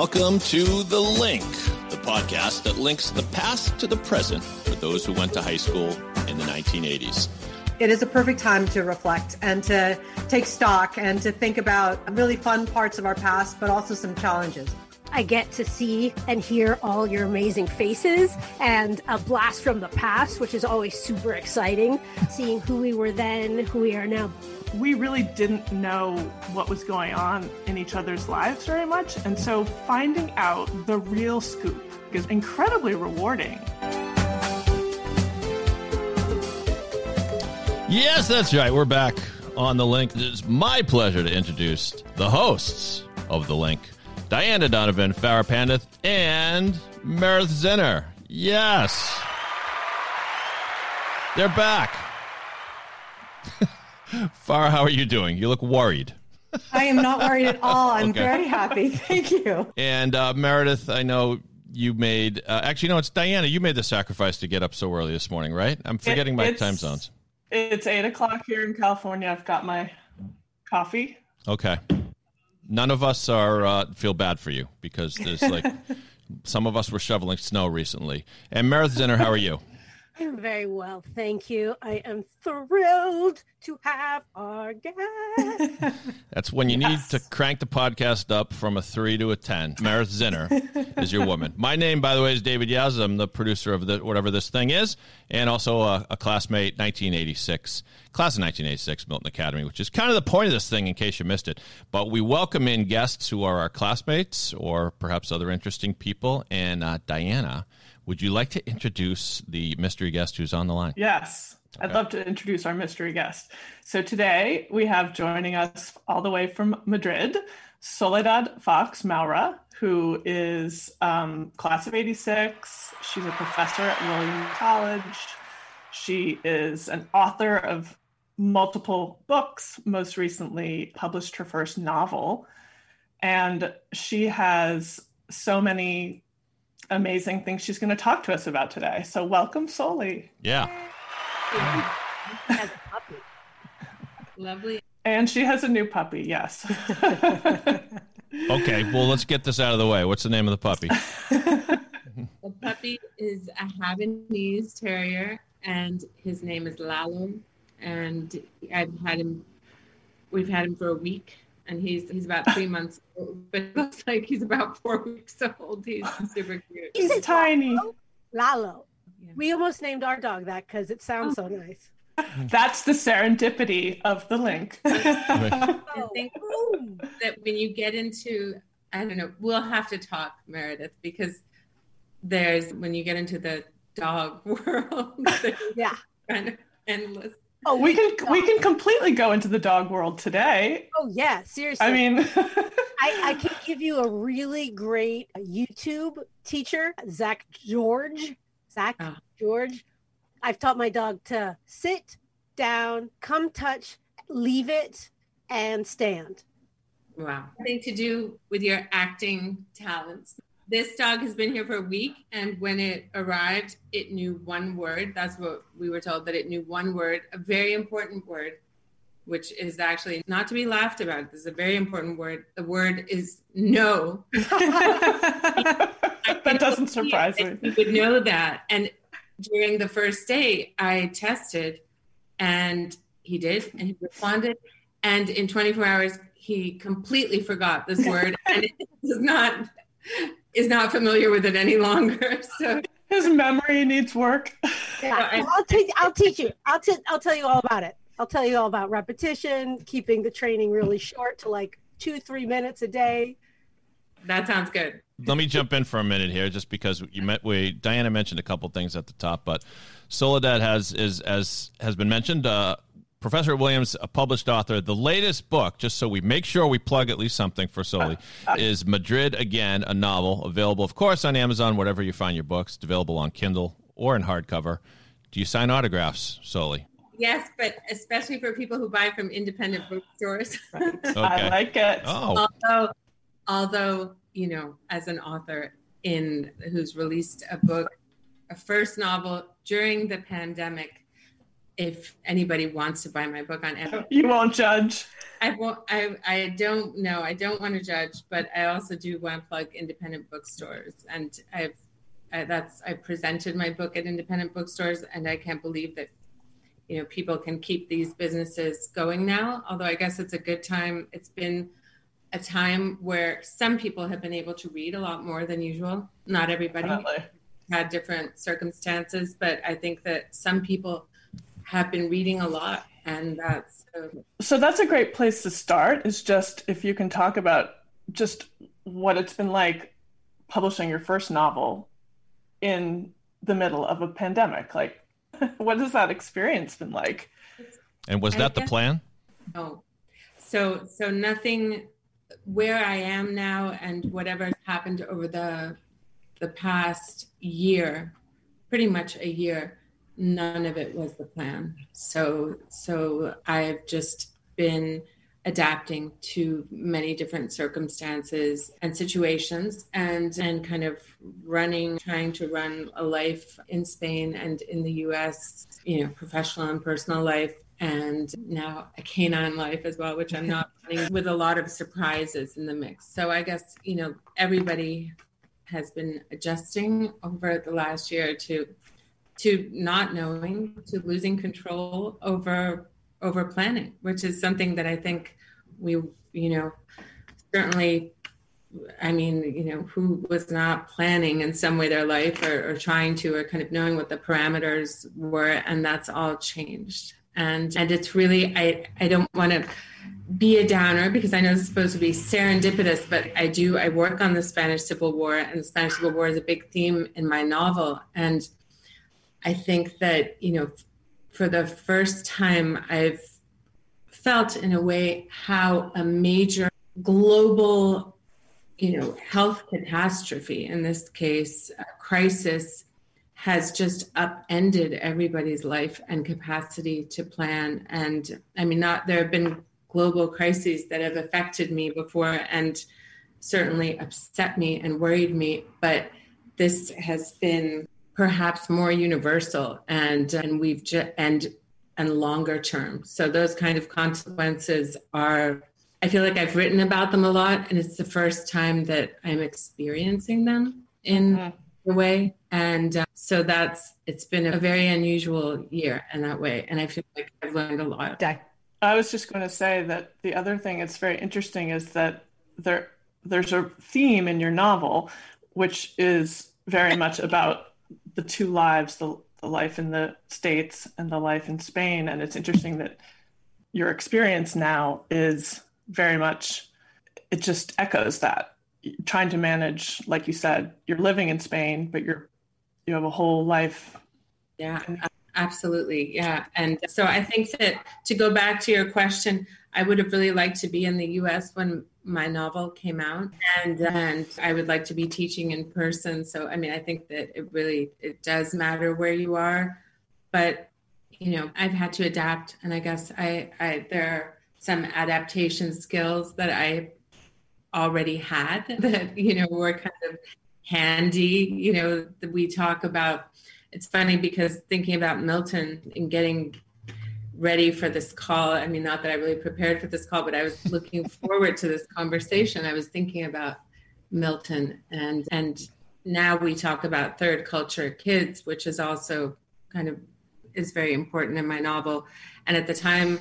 welcome to The Link, the podcast that links the past to the present for those who went to high school in the 1980s. It is a perfect time to reflect and to take stock and to think about really fun parts of our past, but also some challenges. I get to see and hear all your amazing faces and a blast from the past, which is always super exciting. Seeing who we were then, who we are now. We really didn't know what was going on in each other's lives very much. And so finding out the real scoop is incredibly rewarding. Yes, that's right. We're back on The Link. It's my pleasure to introduce the hosts of The Link. Diana Donovan, Farah Pandith, and Meredith Zinner. Yes. They're back. Farah, how are you doing? You look worried. I am not worried at all. I'm okay. very happy. Thank you. And uh, Meredith, I know you made, uh, actually, no, it's Diana. You made the sacrifice to get up so early this morning, right? I'm forgetting it, my time zones. It's eight o'clock here in California. I've got my coffee. Okay none of us are uh, feel bad for you because there's like some of us were shoveling snow recently. And Meredith Zinner, how are you? I'm very well, thank you. I am thrilled to have our guest. That's when you yes. need to crank the podcast up from a three to a ten. Meredith Zinner is your woman. My name, by the way, is David Yaz. I'm the producer of the whatever this thing is, and also a, a classmate, 1986 class of 1986, Milton Academy, which is kind of the point of this thing in case you missed it. But we welcome in guests who are our classmates or perhaps other interesting people. And uh, Diana would you like to introduce the mystery guest who's on the line? Yes. Okay. I'd love to introduce our mystery guest. So today we have joining us all the way from Madrid, Soledad Fox Maura, who is um, class of 86. She's a professor at Williams College. She is an author of multiple books, most recently published her first novel. And she has so many amazing things she's going to talk to us about today. So, welcome, Soli. Yeah. Lovely. And she has a new puppy, yes. okay, well, let's get this out of the way. What's the name of the puppy? the puppy is a Havanese Terrier, and his name is Lalo. And I've had him, we've had him for a week and he's he's about three months old, but it looks like he's about four weeks old. He's super cute. He's, he's tiny. Lalo. Yeah. We almost named our dog that because it sounds oh. so nice. That's the serendipity of the link. I oh. think that when you get into, I don't know, we'll have to talk, Meredith, because there's when you get into the dog world, yeah, kind of endless Oh, we can we can completely go into the dog world today. Oh yeah, seriously. I mean, I, I can give you a really great uh, YouTube teacher, Zak George. Zak oh. George. I've taught my dog to sit down, come touch, leave it, and stand. Wow. Nothing to do with your acting talents this dog has been here for a week and when it arrived it knew one word. That's what we were told that it knew one word a very important word which is actually not to be laughed about. This is a very important word. The word is no. That doesn't surprise me. You would know that. And during the first day i tested and he did and he responded. And in 24 hours he completely forgot this word and it does not is not familiar with it any longer. So his memory needs work. Yeah, I'll teach. I'll teach you. I'll t- I'll tell you all about it. I'll tell you all about repetition, keeping the training really short to like two, three minutes a day. That sounds good. Let me jump in for a minute here, just because you met. We Diana mentioned a couple things at the top, but Soledad has is as has been mentioned. Uh, Professor Williams, a published author. The latest book, just so we make sure we plug at least something for Soli, is Madrid Again, a novel available, of course, on Amazon, wherever you find your books. It's available on Kindle or in hardcover. Do you sign autographs, Soli? Yes, but especially for people who buy from independent bookstores. Right. okay. I like it. Oh. Although, although, you know, as an author in who's released a book, a first novel during the pandemic, if anybody wants to buy my book on Amazon. You won't judge. I won't. I I don't know. I don't want to judge, but I also do want to plug independent bookstores, and I've I, that's I presented my book at independent bookstores, and I can't believe that you know people can keep these businesses going now. Although I guess it's a good time. It's been a time where some people have been able to read a lot more than usual. Not everybody Definitely. had different circumstances, but I think that some people have been reading a lot, and that's uh, So that's a great place to start. Is just if you can talk about just what it's been like publishing your first novel in the middle of a pandemic. Like, what has that experience been like? And was I that the plan? no so so nothing where I am now and whatever happened over the the past year, pretty much a year, none of it was the plan. So so I've just been adapting to many different circumstances and situations and and kind of running trying to run a life in Spain and in the US you know professional and personal life. And now a canine life as well which I'm not running with a lot of surprises in the mix. So I guess you know everybody has been adjusting over the last year to to not knowing to losing control over over planning, which is something that I think we, you know, certainly, I mean, you know, who was not planning in some way their life or, or trying to, or kind of knowing what the parameters were, and that's all changed. And and it's really, I I don't want to be a downer because I know it's supposed to be serendipitous, but I do, I work on the Spanish Civil War, and the Spanish Civil War is a big theme in my novel, and I think that you know for the first time, I've felt in a way how a major global, you know, health catastrophe, in this case, crisis, has just upended everybody's life and capacity to plan. And I mean, not there have been global crises that have affected me before and certainly upset me and worried me, but this has been perhaps more universal and and we've just and and longer term. So those kind of consequences are i feel like i've written about them a lot and it's the first time that i'm experiencing them in Mhm. a way. And uh, so that's it's been a very unusual year in that way. And i feel like i've learned a lot. I was just going to say that the other thing that's very interesting is that there there's a theme in your novel, which is very much about the two lives, the, the life in the States and the life in Spain. And it's interesting that your experience now is very much, it just echoes that. Trying to manage, like you said, you're living in Spain, but you're you have a whole life. Yeah, absolutely. Yeah. And so I think that to go back to your question, I would have really liked to be in the US when my novel came out. And and I would like to be teaching in person. So I mean, I think that it really it does matter where you are, but you know, I've had to adapt. And I guess I I there are some adaptation skills that I already had that you know were kind of handy, you know, we talk about it's funny because thinking about Milton and getting ready for this call, I mean, not that I really prepared for this call, but I was looking forward to this conversation. I was thinking about Milton and and now we talk about third culture kids, which is also kind of is very important in my novel. And at the time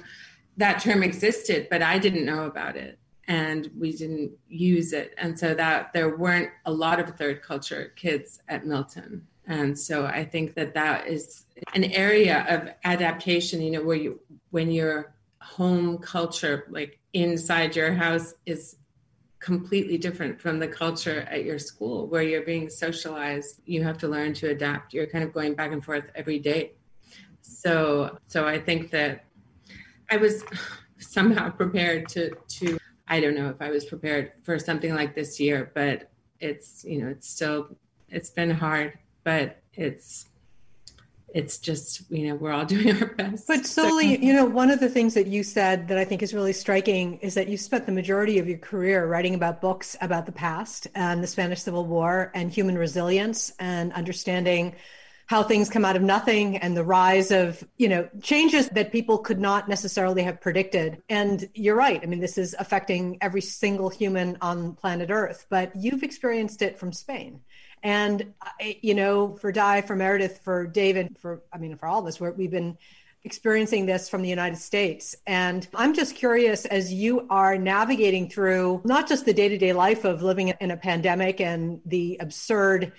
that term existed, but I didn't know about it and we didn't use it. And so that there weren't a lot of third culture kids at Milton. And so I think that that is an area of adaptation, you know, where you, when your home culture, like inside your house, is completely different from the culture at your school where you're being socialized, you have to learn to adapt. You're kind of going back and forth every day. So, so I think that I was somehow prepared to, to, I don't know if I was prepared for something like this year, but it's, you know, it's still, it's been hard but it's it's just you know we're all doing our best But Soli, you know, one of the things that you said that I think is really striking is that you spent the majority of your career writing about books about the past and the Spanish Civil War and human resilience and understanding how things come out of nothing and the rise of, you know, changes that people could not necessarily have predicted. And you're right. I mean, this is affecting every single human on planet Earth, but you've experienced it from Spain. And, you know, for Di, for Meredith, for David, for, I mean, for all of us, we've been experiencing this from the United States. And I'm just curious as you are navigating through not just the day to day life of living in a pandemic and the absurd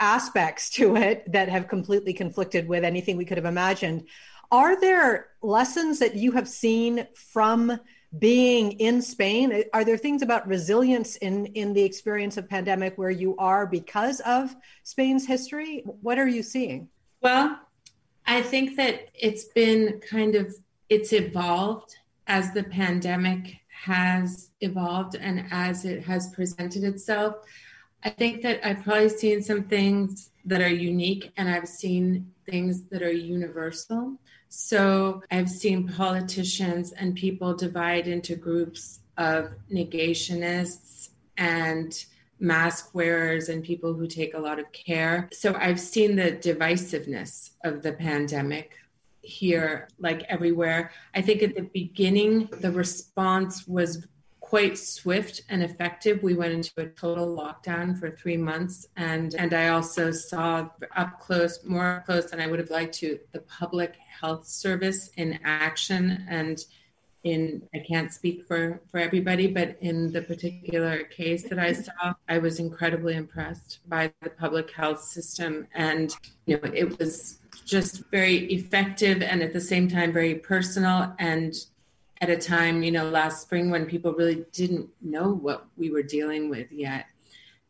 aspects to it that have completely conflicted with anything we could have imagined. Are there lessons that you have seen from being in Spain? Are there things about resilience in, in the experience of pandemic where you are because of Spain's history? What are you seeing? Well, I think that it's been kind of it's evolved as the pandemic has evolved and as it has presented itself. I think that I've probably seen some things that are unique and I've seen things that are universal. So I've seen politicians and people divide into groups of negationists and mask wearers and people who take a lot of care. So I've seen the divisiveness of the pandemic here, like everywhere. I think at the beginning, the response was quite swift and effective. We went into a total lockdown for three months, and and I also saw up close, more close than I would have liked to, the public health service in action. And in I can't speak for for everybody, but in the particular case that I saw, I was incredibly impressed by the public health system, and you know it was just very effective and at the same time very personal and at a time, you know, last spring when people really didn't know what we were dealing with yet.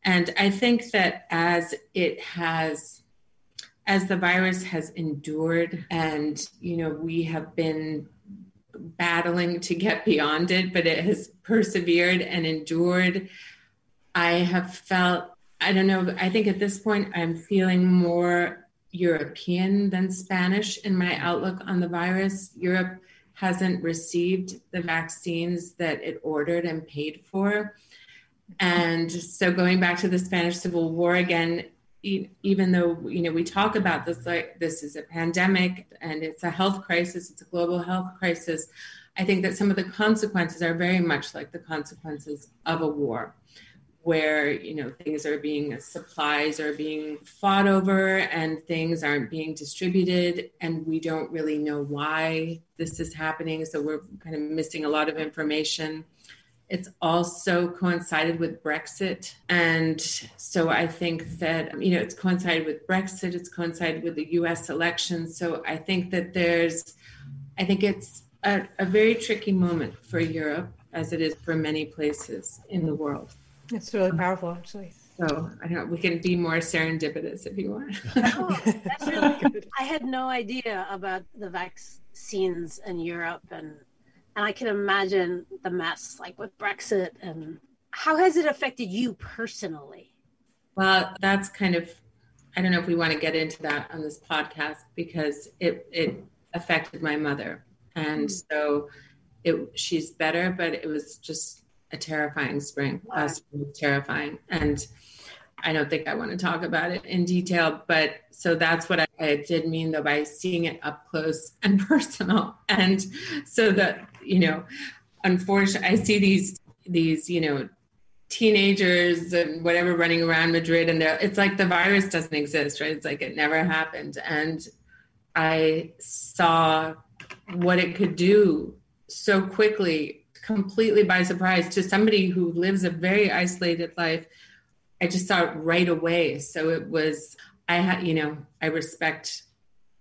And I think that as it has, as the virus has endured and, you know, we have been battling to get beyond it, but it has persevered and endured, I have felt, I don't know, I think at this point I'm feeling more European than Spanish in my outlook on the virus. Europe hasn't received the vaccines that it ordered and paid for. And so going back to the Spanish Civil War again, even though you know we talk about this like this is a pandemic and it's a health crisis, it's a global health crisis, I think that some of the consequences are very much like the consequences of a war where you know things are being supplies are being fought over and things aren't being distributed and we don't really know why this is happening so we're kind of missing a lot of information. It's also coincided with brexit and so i think that you know it's coincided with brexit it's coincided with the us election so i think that there's i think it's a, a very tricky moment for europe as it is for many places in the world it's really powerful, actually. So I don't. Know. We can be more serendipitous if you want. oh, really. I had no idea about the vaccines in Europe, and and I can imagine the mess like with Brexit. And how has it affected you personally? Well, that's kind of. I don't know if we want to get into that on this podcast because it it affected my mother, and mm. so it she's better, but it was just a terrifying spring. Last spring was terrifying. And I don't think I want to talk about it in detail, but so that's what I, I, did mean though by seeing it up close and personal. And so that, you know, unfortunately I see these these, you know, teenagers and whatever running around Madrid and it's like the virus doesn't exist, right? It's like it never happened. And I saw what it could do so quickly completely by surprise to somebody who lives a very isolated life. I just saw it right away. So it was, I had, you know, I respect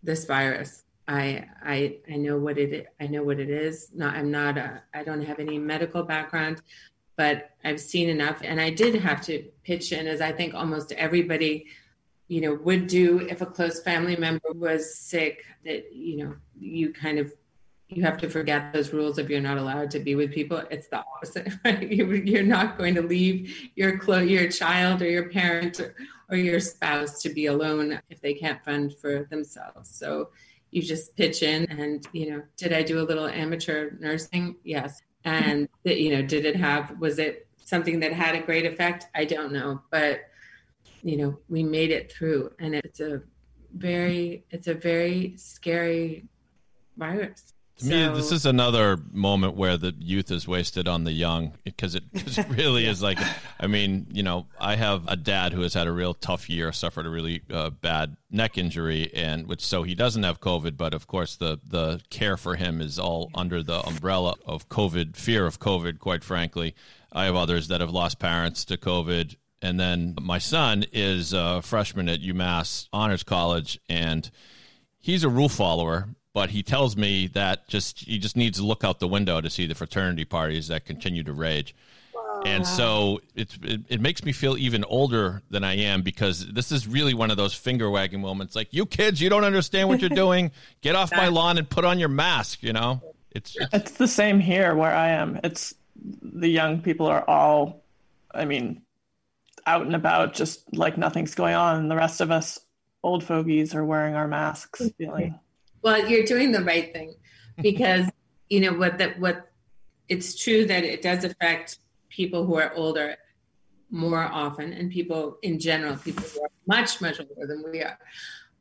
this virus. I, I, I know what it, I know what it is. Not, I'm not a, I don't have any medical background, but I've seen enough. And I did have to pitch in as I think almost everybody, you know, would do if a close family member was sick that, you know, you kind of you have to forget those rules if you're not allowed to be with people. It's the opposite, right? You, are not going to leave your clo- your child or your parent or, or your spouse to be alone if they can't fund for themselves. So you just pitch in and, you know, did I do a little amateur nursing? Yes. And, you know, did it have, was it something that had a great effect? I don't know. But, you know, we made it through and it's a very it's a very scary virus. To me, this is another moment where the youth is wasted on the young because it, it really yeah. is like, I mean, you know, I have a dad who has had a real tough year, suffered a really uh, bad neck injury, and which so he doesn't have COVID, but of course the the care for him is all under the umbrella of COVID, fear of COVID. Quite frankly, I have others that have lost parents to COVID, and then my son is a freshman at UMass Honors College, and he's a rule follower but he tells me that just he just needs to look out the window to see the fraternity parties that continue to rage. And so it's it, it, makes me feel even older than I am because this is really one of those finger wagging moments. Like you kids, you don't understand what you're doing. Get off my lawn and put on your mask. You know, it's, it's it's the same here where I am. It's the young people are all, I mean, out and about, just like nothing's going on. And the rest of us old fogies are wearing our masks, mm-hmm. feeling well, you're doing the right thing because you know what that what it's true that it does affect people who are older more often and people in general, people who are much, much older than we are.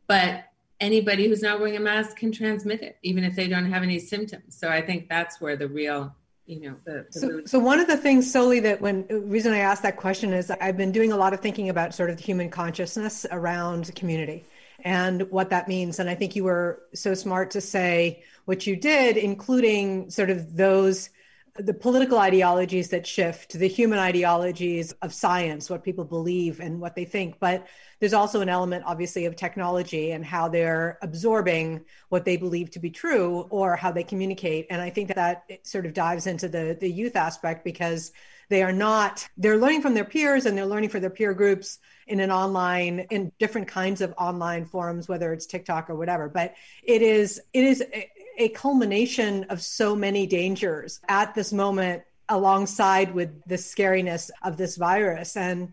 But anybody who's not wearing a mask can transmit it, even if they don't have any symptoms. So I think that's where the real you know the, the so, so one of the things Soli that when reason i asked that question is i've been doing a lot of thinking about sort of the human consciousness around community and what that means. And I think you were so smart to say what you did, including sort of those the political ideologies that shift, the human ideologies of science, what people believe and what they think. But there's also an element, obviously, of technology and how they're absorbing what they believe to be true or how they communicate. And I think that, that sort of dives into the, the youth aspect because they are not, they're learning from their peers and they're learning for their peer groups in an online in different kinds of online forums whether it's tiktok or whatever. But it is it is a, a culmination of so many dangers at this moment alongside with the scariness of this virus. And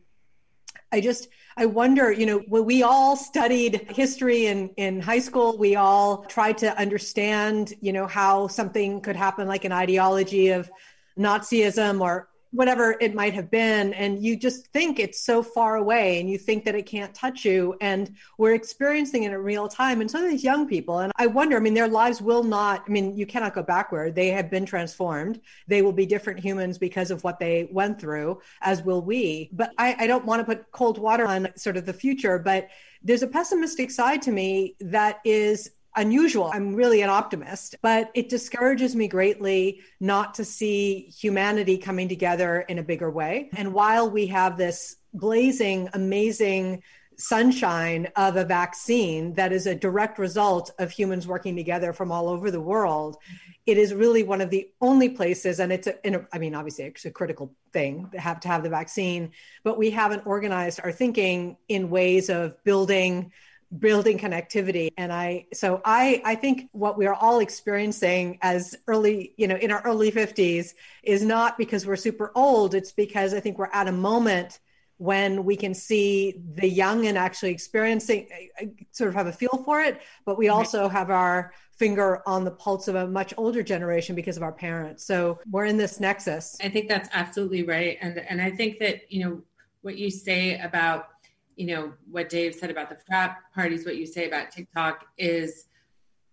i just i wonder you know when we all studied history in in high school we all tried to understand you know how something could happen like an ideology of nazism or whatever it might have been and you just think it's so far away and you think that it can't touch you and we're experiencing it in real time and some of these young people and i wonder i mean their lives will not i mean you cannot go backward. They have been transformed. They will be different humans because of what they went through as will we. But i, I don't want to put cold water on sort of the future but there's a pessimistic side to me that is unusual. I'm really an optimist, but it discourages me greatly not to see humanity coming together in a bigger way. And while we have this blazing, amazing sunshine of a vaccine that is a direct result of humans working together from all over the world, it is really one of the only places, and it's a, I mean, obviously it's a critical thing to have to have the vaccine, but we haven't organized our thinking in ways of building building connectivity. And i so i i think what we are all experiencing as early you know in our early 50s is not because we're super old. It's because i think we're at a moment when we can see the young and actually experiencing sort of have a feel for it. But we mm-hmm. also have our finger on the pulse of a much older generation because of our parents. So we're in this nexus. I think that's absolutely right. And and i think that you know what you say about you know what Dave said about the frat parties, what you say about TikTok is,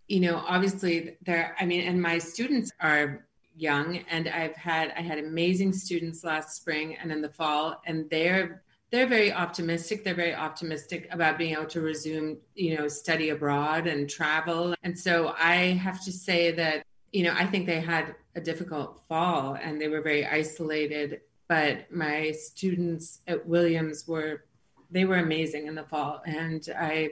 you know, obviously there. I mean, and my students are young, and I've had I had amazing students last spring and in the fall, and they're they're very optimistic. They're very optimistic about being able to resume, you know, study abroad and travel. And so I have to say that, you know, I think they had a difficult fall and they were very isolated. But my students at Williams were they were amazing in the fall. And i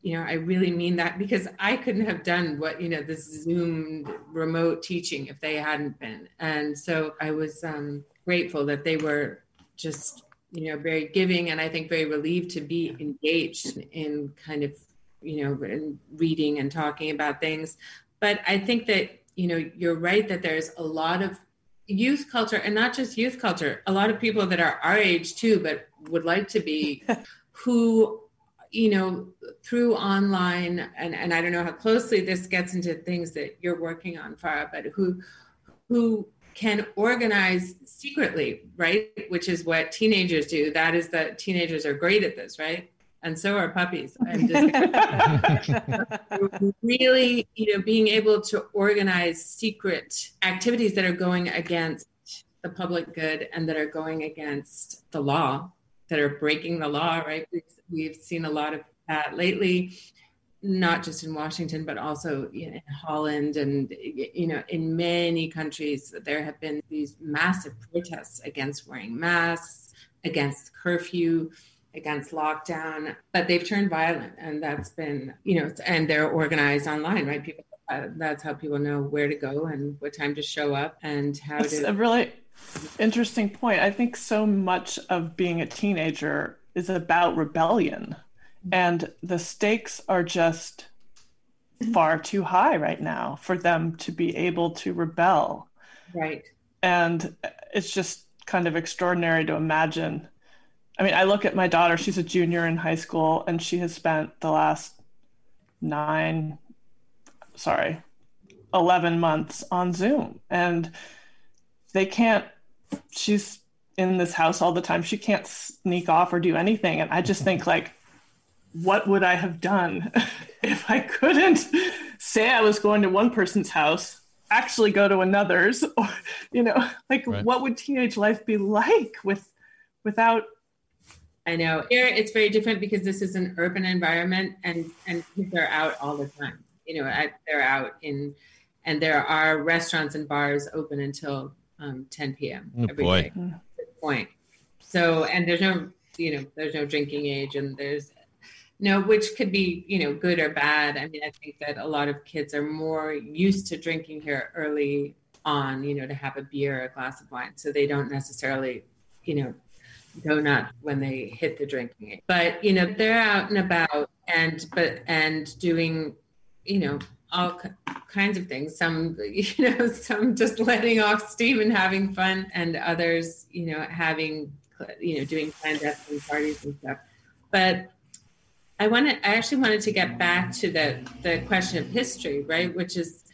you know i really mean that because i couldn't have done what you know this zoom remote teaching if they hadn't been. And so i was um, grateful that they were just you know very giving and i think very relieved to be engaged in kind of you know in reading and talking about things. But i think that you know you're right that there's a lot of youth culture and not just youth culture a lot of people that are our age too but would like to be who you know through online and, and i don't know how closely this gets into things that you're working on Farah, but who who can organize secretly right? Which is what teenagers do. That is that teenagers are great at this right and so are puppies. I'm just really, you know, being able to organize secret activities that are going against the public good and that are going against the law, that are breaking the law, right? We've, we've seen a lot of that lately, not just in Washington, but also in Holland and, you know, in many countries, there have been these massive protests against wearing masks, against curfew against lockdown, but they've turned violent, and that's been, you know, and they're organized online, right? People, uh, that's how people know where to go and what time to show up and how that's to. a really interesting point. I think so much of being a teenager is about rebellion, and the stakes are just far too high right now for them to be able to rebel. Right. And it's just kind of extraordinary to imagine I mean, I look at my daughter, she's a junior in high school, and she has spent the last nine, sorry, 11 months on Zoom. And they can't, she's in this house all the time. She can't sneak off or do anything. And I just think, like, what would I have done if I couldn't say I was going to one person's house, actually go to another's? Or, you know, like, right. what would teenage life be like with, without I know here it's very different because this is an urban environment and and kids are out all the time. You know, they're out in, and there are restaurants and bars open until um, 10 p.m. Oh, every boy. day. Point. So and there's no you know there's no drinking age and there's no which could be you know good or bad. I mean I think that a lot of kids are more used to drinking here early on. You know to have a beer or a glass of wine, so they don't necessarily you know go nuts when they hit the drinking age. But you know, they're out and about and but and doing, you know, all kinds of things. Some, you know, some just letting off steam and having fun, and others, you know, having, you know, doing clandestine parties and stuff. But I wanted, I actually wanted to get back to the the question of history, right? Which is,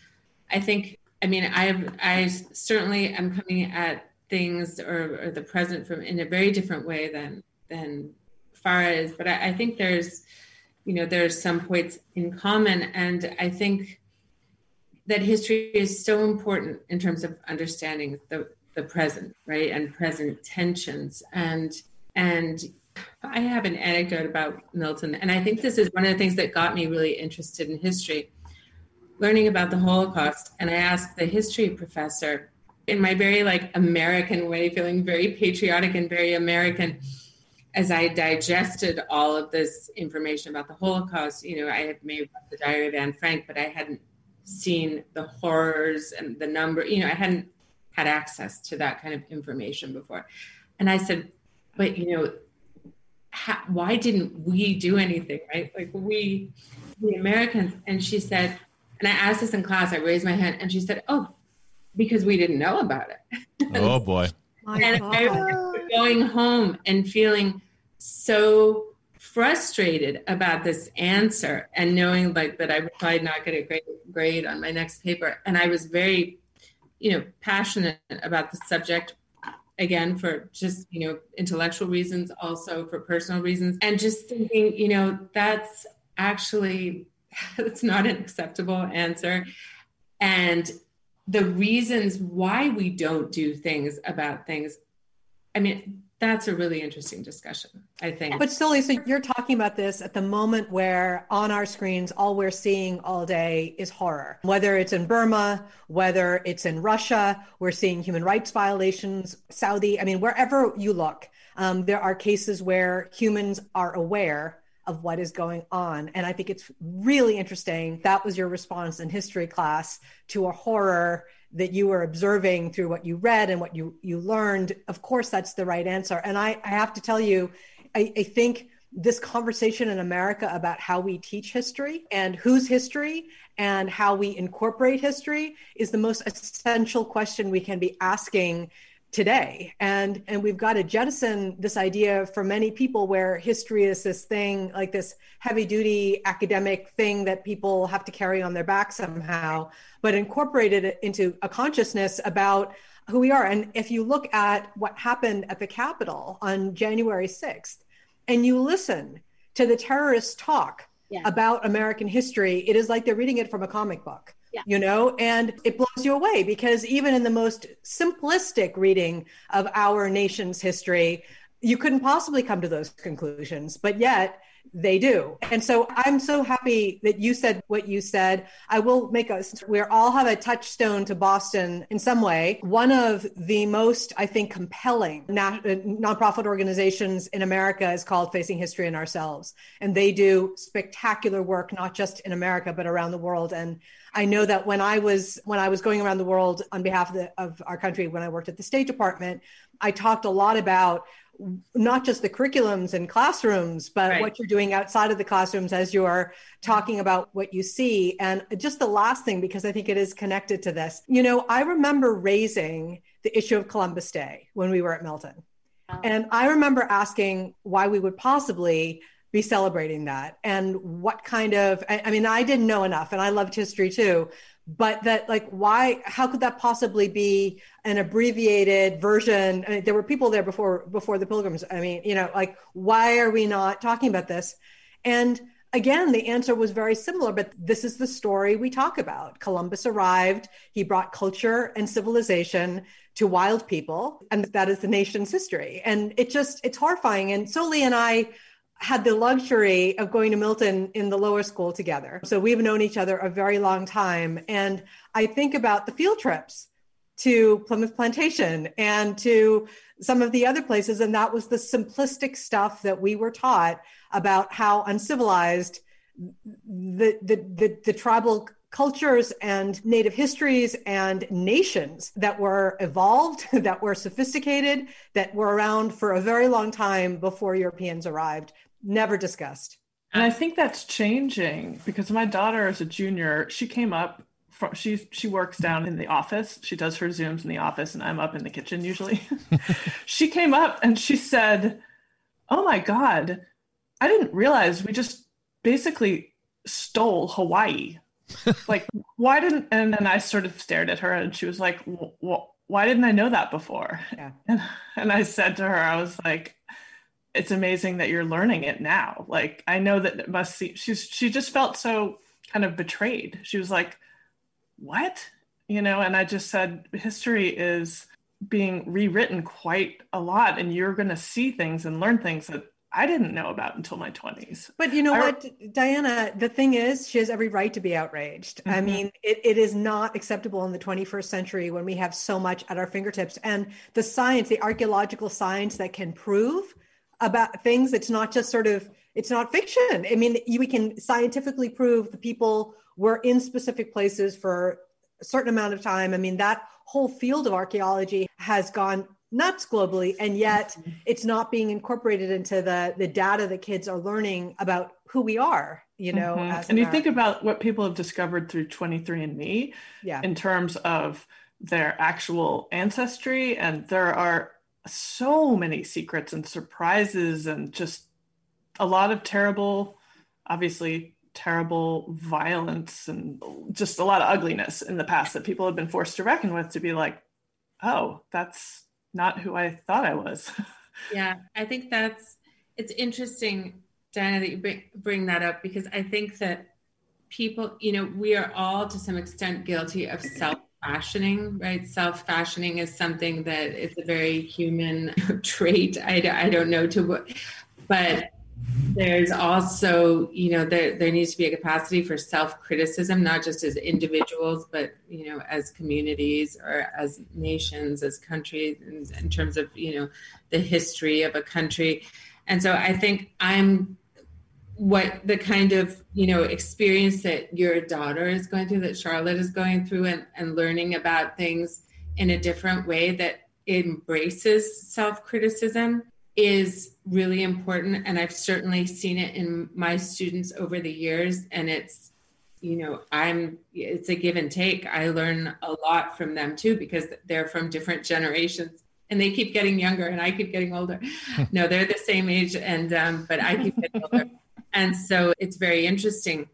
I think, I mean, I've I certainly am coming at things or, or the present from in a very different way than than Farah is. But I, I think there's, you know, there's some points in common, and I think that history is so important in terms of understanding the the present, right, and present tensions, and and I have an anecdote about Milton, and I think this is one of the things that got me really interested in history, learning about the Holocaust. And I asked the history professor, in my very like American way, feeling very patriotic and very American as I digested all of this information about the Holocaust. You know, I had made the Diary of Anne Frank, but I hadn't seen the horrors and the number, you know, I hadn't had access to that kind of information before. And I said, but you know, how, why didn't we do anything, right? Like we, the Americans. And she said, and I asked this in class, I raised my hand and she said, oh, because we didn't know about it. oh boy. and I remember going home and feeling so frustrated about this answer and knowing like that I would probably not get a great grade on my next paper. And I was very, you know, passionate about the subject again for just, you know, intellectual reasons, also for personal reasons. And just thinking, you know, that's actually that's not an acceptable answer. And the reasons why we don't do things about things i mean that's a really interesting discussion i think. But still lisa you're talking about this at the moment where on our screens all we're seeing all day is horror. Whether it's in burma whether it's in russia we're seeing human rights violations saudi i mean wherever you look um, there are cases where humans are aware of what is going on. And I think it's really interesting. That was your response in history class to a horror that you were observing through what you read and what you, you learned. Of course, that's the right answer. And I, I have to tell you, I, I think this conversation in America about how we teach history and whose history and how we incorporate history is the most essential question we can be asking today and and we've got to jettison this idea for many people where history is this thing like this heavy duty academic thing that people have to carry on their back somehow but incorporate it into a consciousness about who we are and if you look at what happened at the capitol on january 6th and you listen to the terrorists talk Yeah. about American history, it is like they're reading it from a comic book. Yeah. You know, and it blows you away because even in the most simplistic reading of our nation's history, you couldn't possibly come to those conclusions, but yet they do. And so I'm so happy that you said what you said. I will make us, we all have a touchstone to Boston in some way. One of the most, I think, compelling na- uh, nonprofit organizations in America is called Facing History and Ourselves. And they do spectacular work, not just in America, but around the world. And I know that when I was when I was going around the world on behalf of, the, of our country, when I worked at the State Department, I talked a lot about not just the curriculums and classrooms, but Right. what you're doing outside of the classrooms as you're talking about what you see. And just the last thing, because I think it is connected to this, you know, I remember raising the issue of Columbus Day when we were at Milton. Oh. And I remember asking why we would possibly be celebrating that and what kind of, I, I mean, I didn't know enough and I loved history too, but that like, why, how could that possibly be an abbreviated version? I mean, there were people there before, before the pilgrims. I mean, you know, like, why are we not talking about this? And again, the answer was very similar, but this is the story we talk about. Columbus arrived, he brought culture and civilization to wild people, and that is the nation's history. And it just, it's horrifying. And Soli and I had the luxury of going to Milton in the lower school together. So we've known each other a very long time. And I think about the field trips to Plymouth Plantation and to some of the other places. And that was the simplistic stuff that we were taught about how uncivilized the, the, the, the tribal cultures and native histories and nations that were evolved, that were sophisticated, that were around for a very long time before Europeans arrived, never discussed. And I think that's changing because my daughter is a junior. She came up from she she works down in the office. She does her zooms in the office and I'm up in the kitchen usually. she came up and she said, "Oh my god, I didn't realize we just basically stole Hawaii." Like why didn't and then I sort of stared at her and she was like, "Wh- wh- "Why didn't I know that before?" Yeah. And and I said to her, I was like, it's amazing that you're learning it now. Like I know that it must see she's she just felt so kind of betrayed. She was like, "What?" You know, and I just said history is being rewritten quite a lot and you're going to see things and learn things that I didn't know about until my 20s. But you know I- what, Diana, the thing is, she has every right to be outraged. I Mhm. mean, it, it is not acceptable in the 21st century when we have so much at our fingertips. And the science, the archaeological science that can prove about things, it's not just sort of, it's not fiction. I mean, you, we can scientifically prove the people were in specific places for a certain amount of time. I mean, that whole field of archaeology has gone nuts globally, and yet it's not being incorporated into the the data that kids are learning about who we are. You know, Mhm. as and you think about what people have discovered through 23andMe yeah, in terms of their actual ancestry and there are so many secrets and surprises and just a lot of terrible obviously terrible violence and just a lot of ugliness in the past that people have been forced to reckon with to be like oh that's not who i thought i was Yeah, I think that's it's interesting, Diana, that you bring, bring that up because I think that people, you know, we are all to some extent guilty of mm-hmm. self fashioning, right? Self fashioning is something that it's a very human trait. I, I don't know to what, but there's also, you know, there, there needs to be a capacity for self criticism, not just as individuals, but, you know, as communities or as nations, as countries, in, in terms of, you know, the history of a country. And so I think I'm what the kind of you know experience that your daughter is going through that charlotte is going through and, and learning about things in a different way that embraces self-criticism is really important and i've certainly seen it in my students over the years and it's you know i'm it's a give and take. I learn a lot from them too because they're from different generations and they keep getting younger and i keep getting older. No they're the same age and um, but i keep getting older. And so it's very interesting.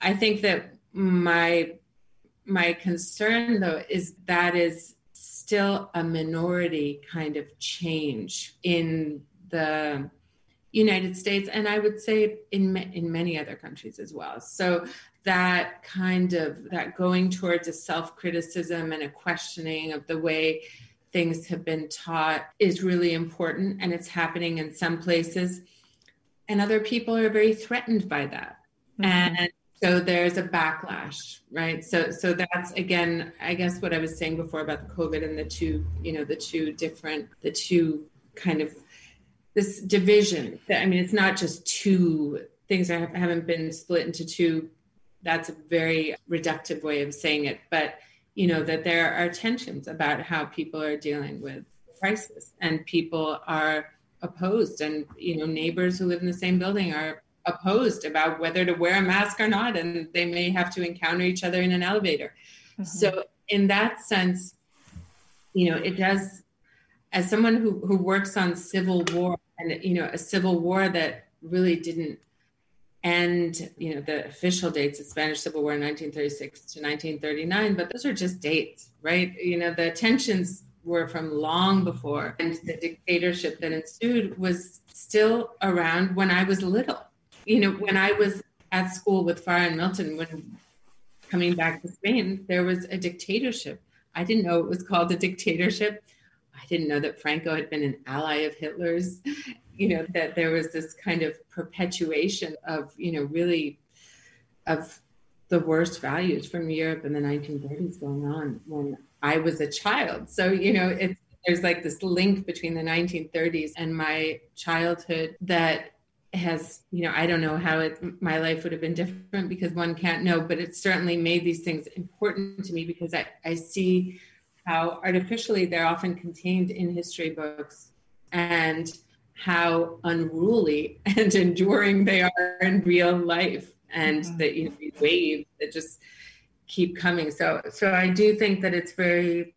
I think that my my concern though is that is still a minority kind of change in the United States, and I would say in in many other countries as well. So that kind of that going towards a self criticism and a questioning of the way things have been taught is really important, and it's happening in some places, and other people are very threatened by that, mm-hmm. and so there's a backlash right? So so that's again i guess what i was saying before about the covid and the two you know the two different the two kind of this division i mean it's not just two things. That haven't been split into two. That's a very reductive way of saying it. But you know that there are tensions about how people are dealing with crisis and people are opposed and you know neighbors who live in the same building are opposed about whether to wear a mask or not and they may have to encounter each other in an elevator. Mm-hmm. so in that sense you know it does as someone who, who works on civil war and you know a civil war that really didn't end you know the official dates of spanish civil war 1936 to 1939 but those are just dates right? You know the tensions were from long before and the dictatorship that ensued was still around when i was little you know when i was at school with farah and milton when coming back to spain there was a dictatorship i didn't know it was called a dictatorship I didn't know that Franco had been an ally of Hitler's, you know, that there was this kind of perpetuation of, you know, really of the worst values from Europe in the 1930s going on when I was a child. So, you know, it's there's like this link between the 1930s and my childhood that has you know i don't know how it my life would have been different because one can't know but it certainly made these things important to me because i i see how artificially they're often contained in history books and how unruly and enduring they are in real life and mm-hmm. that you know these waves that just keep coming so so i do think that it's very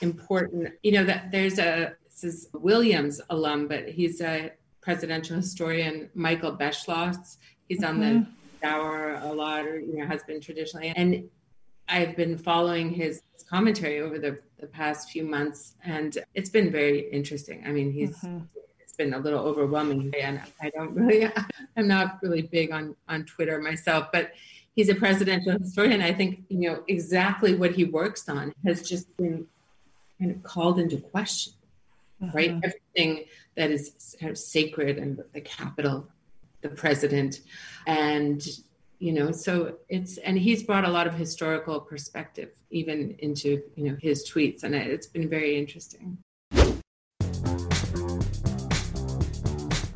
important you know that there's a this is williams alum but he's a presidential historian michael beschloss he's mm-hmm. on the mm-hmm. Dower a lot or you know has been traditionally and I've been following his commentary over the, the past few months, and it's been very interesting. I mean, he's mm-hmm. it's been a little overwhelming, and I don't really, I'm not really big on on Twitter myself, but he's a presidential historian. I think you know exactly what he works on has just been kind of called into question, mm-hmm. right? Everything that is kind of sacred and the capital, the president, and you know so it's and he's brought a lot of historical perspective even into you know his tweets and it's been very interesting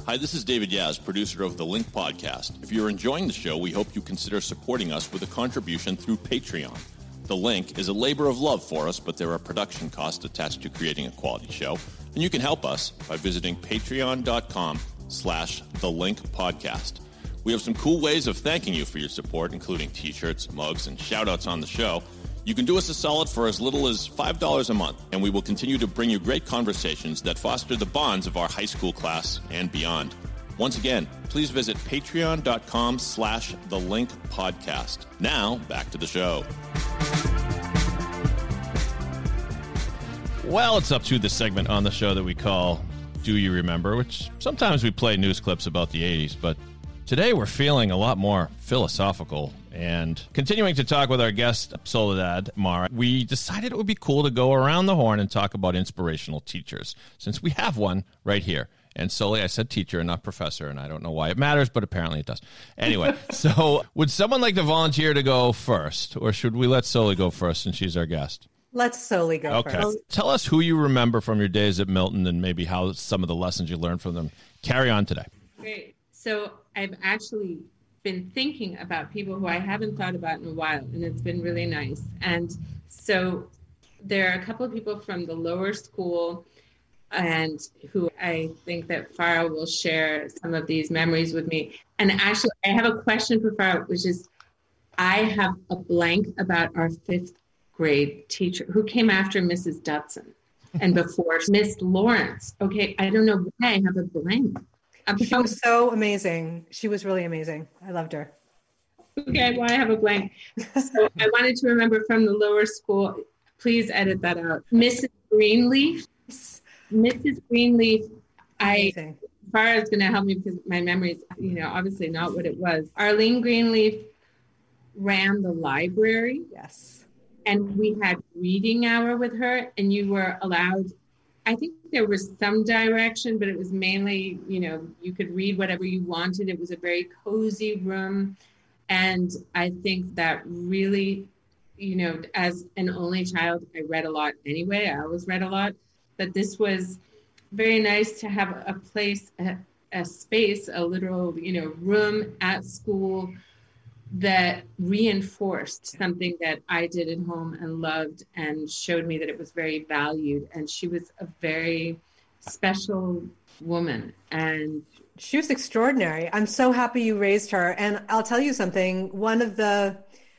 Hi, this is David Yaz, producer of the Link Podcast. If you're enjoying the show, we hope you consider supporting us with a contribution through Patreon. The Link is a labor of love for us, but there are production costs attached to creating a quality show, and you can help us by visiting patreon.com slash the Link Podcast. We have some cool ways of thanking you for your support, including t shirts, mugs, and shout outs on the show. You can do us a solid for as little as $5 a month, and we will continue to bring you great conversations that foster the bonds of our high school class and beyond. Once again, please visit patreon.com slash the link podcast. Now, back to the show. Well, it's up to the segment on the show that we call Do You Remember, which sometimes we play news clips about the 80s, but Today, we're feeling a lot more philosophical and continuing to talk with our guest, Soledad Maura. We decided it would be cool to go around the horn and talk about inspirational teachers since we have one right here. And Soli, I said teacher and not professor, and I don't know why it matters, but apparently it does. Anyway, so would someone like to volunteer to go first, or should we let Soli go first since she's our guest? Let's Soli go okay. first. Tell us who you remember from your days at Milton and maybe how some of the lessons you learned from them carry on today. Great. So I've actually been thinking about people who I haven't thought about in a while, and it's been really nice. And so there are a couple of people from the lower school and who I think that Farah will share some of these memories with me. And actually, I have a question for Farah, which is I have a blank about our fifth grade teacher who came after Mrs. Dutson and before Miss Lawrence. Okay, I don't know why I have a blank. She was so amazing. She was really amazing. I loved her. Okay, well, I have a blank. So I wanted to remember from the lower school. Please edit that out. Mrs. Greenleaf. Mrs. Greenleaf. I Farah is going to help me because my memory is, you know, obviously not what it was. Arlene Greenleaf ran the library. Yes. And we had reading hour with her, and you were allowed. I think there was some direction, but it was mainly, you know, you could read whatever you wanted. It was a very cozy room. And I think that really, you know, as an only child, I read a lot anyway. I always read a lot. But this was very nice to have a place, a, a space, a literal, you know, room at school that reinforced something that I did at home and loved and showed me that it was very valued. And she was a very special woman. And she was extraordinary. I'm so happy you raised her. And I'll tell you something. One of the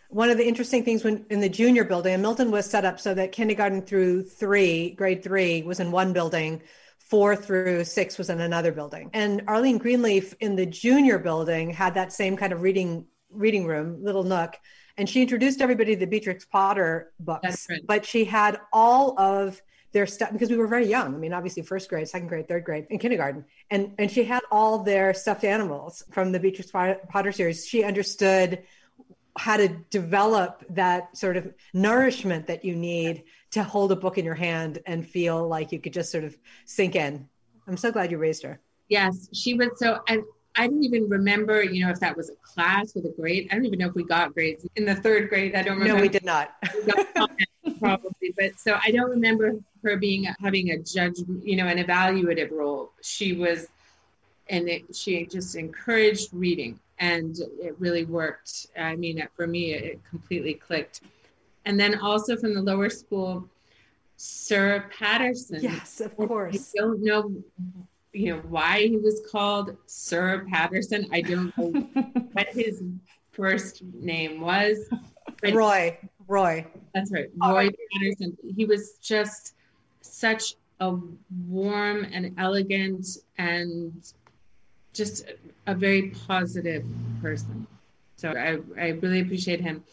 one of the interesting things when in the junior building, and Milton was set up so that kindergarten through three, grade three, was in one building, four through six was in another building. And Arlene Greenleaf in the junior building had that same kind of reading reading room, little nook, and she introduced everybody to the Beatrix Potter books. Right. But she had all of their stuff because we were very young. I mean, obviously first grade, second grade, third grade, in kindergarten, and and she had all their stuffed animals from the Beatrix Potter series. She understood how to develop that sort of nourishment that you need to hold a book in your hand and feel like you could just sort of sink in. I'm so glad you raised her. Yes, she was so and I don't even remember, you know, if that was a class with a grade. I don't even know if we got grades in the third grade. I don't remember. No, we did not. we probably, but so I don't remember her being having a judge, you know, an evaluative role. She was, and it, she just encouraged reading, and it really worked. I mean, for me, it completely clicked. And then also from the lower school, Sir Patterson. Yes, of course. I don't know mm-hmm. You know why he was called Sir Patterson. I don't know what his first name was. Roy. Roy. That's right. Roy oh, Patterson. He was just such a warm and elegant and just a very positive person. So I, I really appreciate him.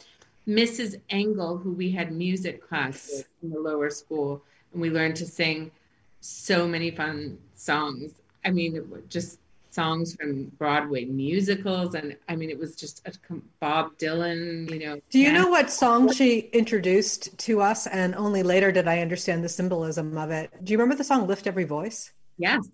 Mrs. Engel, who we had music class with in the lower school, and we learned to sing so many fun songs. I mean, just songs from Broadway musicals, and I mean, it was just a, Bob Dylan. You know. Do you know what song she introduced to us? And only later did I understand the symbolism of it. Do you remember the song "Lift Every Voice"? Yes.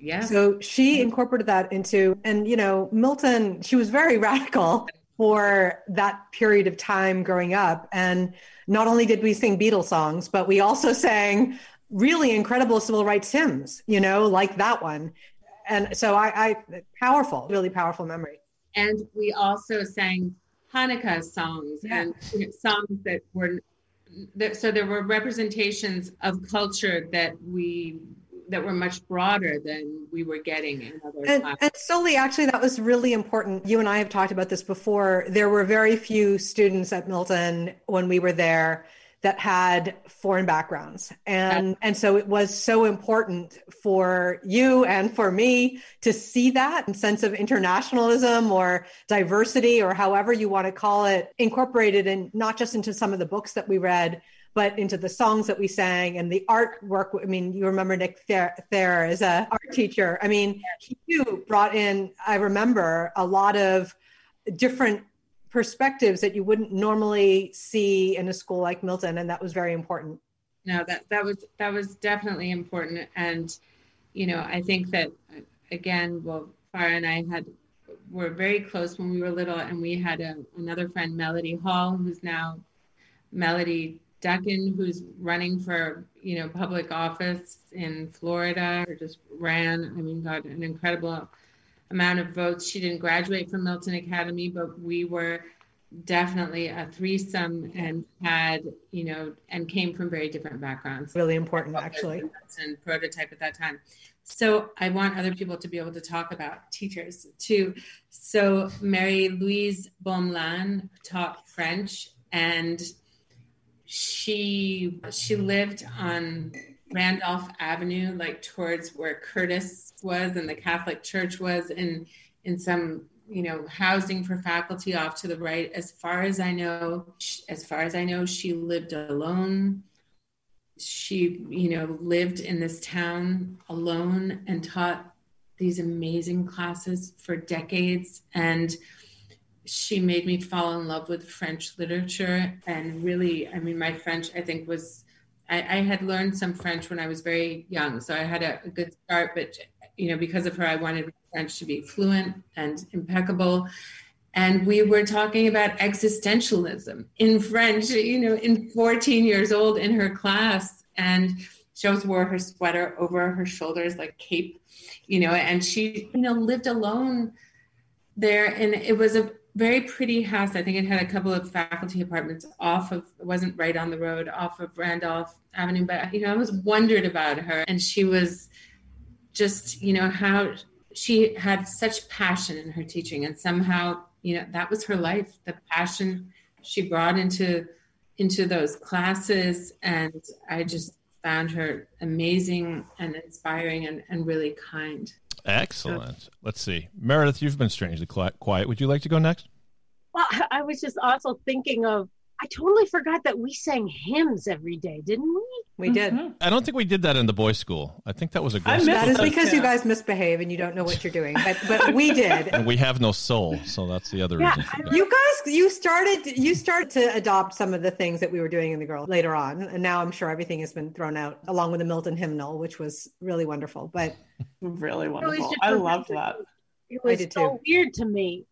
Yeah. So she incorporated that into, and you know, Milton. She was very radical for that period of time growing up, and not only did we sing Beatles songs, but we also sang really incredible civil rights hymns, you know, like that one. And so I, I powerful, really powerful memory. And we also sang Hanukkah songs yeah. and you know, songs that were that, so there were representations of culture that we that were much broader than we were getting in other and, and Soli actually that was really important you and i have talked about this before there were very few students at milton when we were there that had foreign backgrounds. And and so it was so important for you and for me to see that sense of internationalism or diversity or however you want to call it incorporated in not just into some of the books that we read but into the songs that we sang and the artwork. I mean you remember nick thayer as a art teacher. I mean he brought in i remember a lot of different perspectives that you wouldn't normally see in a school like Milton, and that was very important. No, that that was that was definitely important, and you know, I think that again, well, Farah and I had were very close when we were little, and we had a, another friend, Melody Hall, who's now Melody Duckin, who's running for you know public office in Florida, or just ran. I mean, got an incredible amount of votes. She didn't graduate from Milton Academy, but we were definitely a threesome and had, you know, and came from very different backgrounds. Really important, actually. And prototype at that time. So I want other people to be able to talk about teachers too. So Mary Louise Beaumoulin taught French and she she lived on Randolph Avenue, like towards where Curtis was and the Catholic Church was, and in some you know housing for faculty off to the right. As far as I know, as far as I know, she lived alone. She you know lived in this town alone and taught these amazing classes for decades. And she made me fall in love with French literature. And really, I mean, my French, I think, was, I, I had learned some French when I was very young. So I had a, a good start, but, you know, because of her, I wanted French to be fluent and impeccable. And we were talking about existentialism in French, you know, in 14 years old in her class. And she always wore her sweater over her shoulders like cape, you know, and she, you know, lived alone there. And it was a very pretty house. I think it had a couple of faculty apartments off of, wasn't right on the road, off of Randolph Avenue. But, you know, I was wondered about her. And she was just, you know, how she had such passion in her teaching. And somehow, you know, that was her life, the passion she brought into into those classes and i just found her amazing and inspiring and, and really kind Excellent. Let's see. Meredith, you've been strangely quiet. Would you like to go next? Well, I was just also thinking of I totally forgot that we sang hymns every day, didn't we? We did. Mm-hmm. I don't think we did that in the boys' school. I think that was a girls' school. That is because you guys misbehave and you don't know what you're doing. But but we did. And we have no soul, so that's the other yeah, reason. You guys, you started you started to adopt some of the things that we were doing in the girls later on, and now I'm sure everything has been thrown out along with the Milton hymnal, which was really wonderful. But really wonderful. I loved that. It was so too. weird to me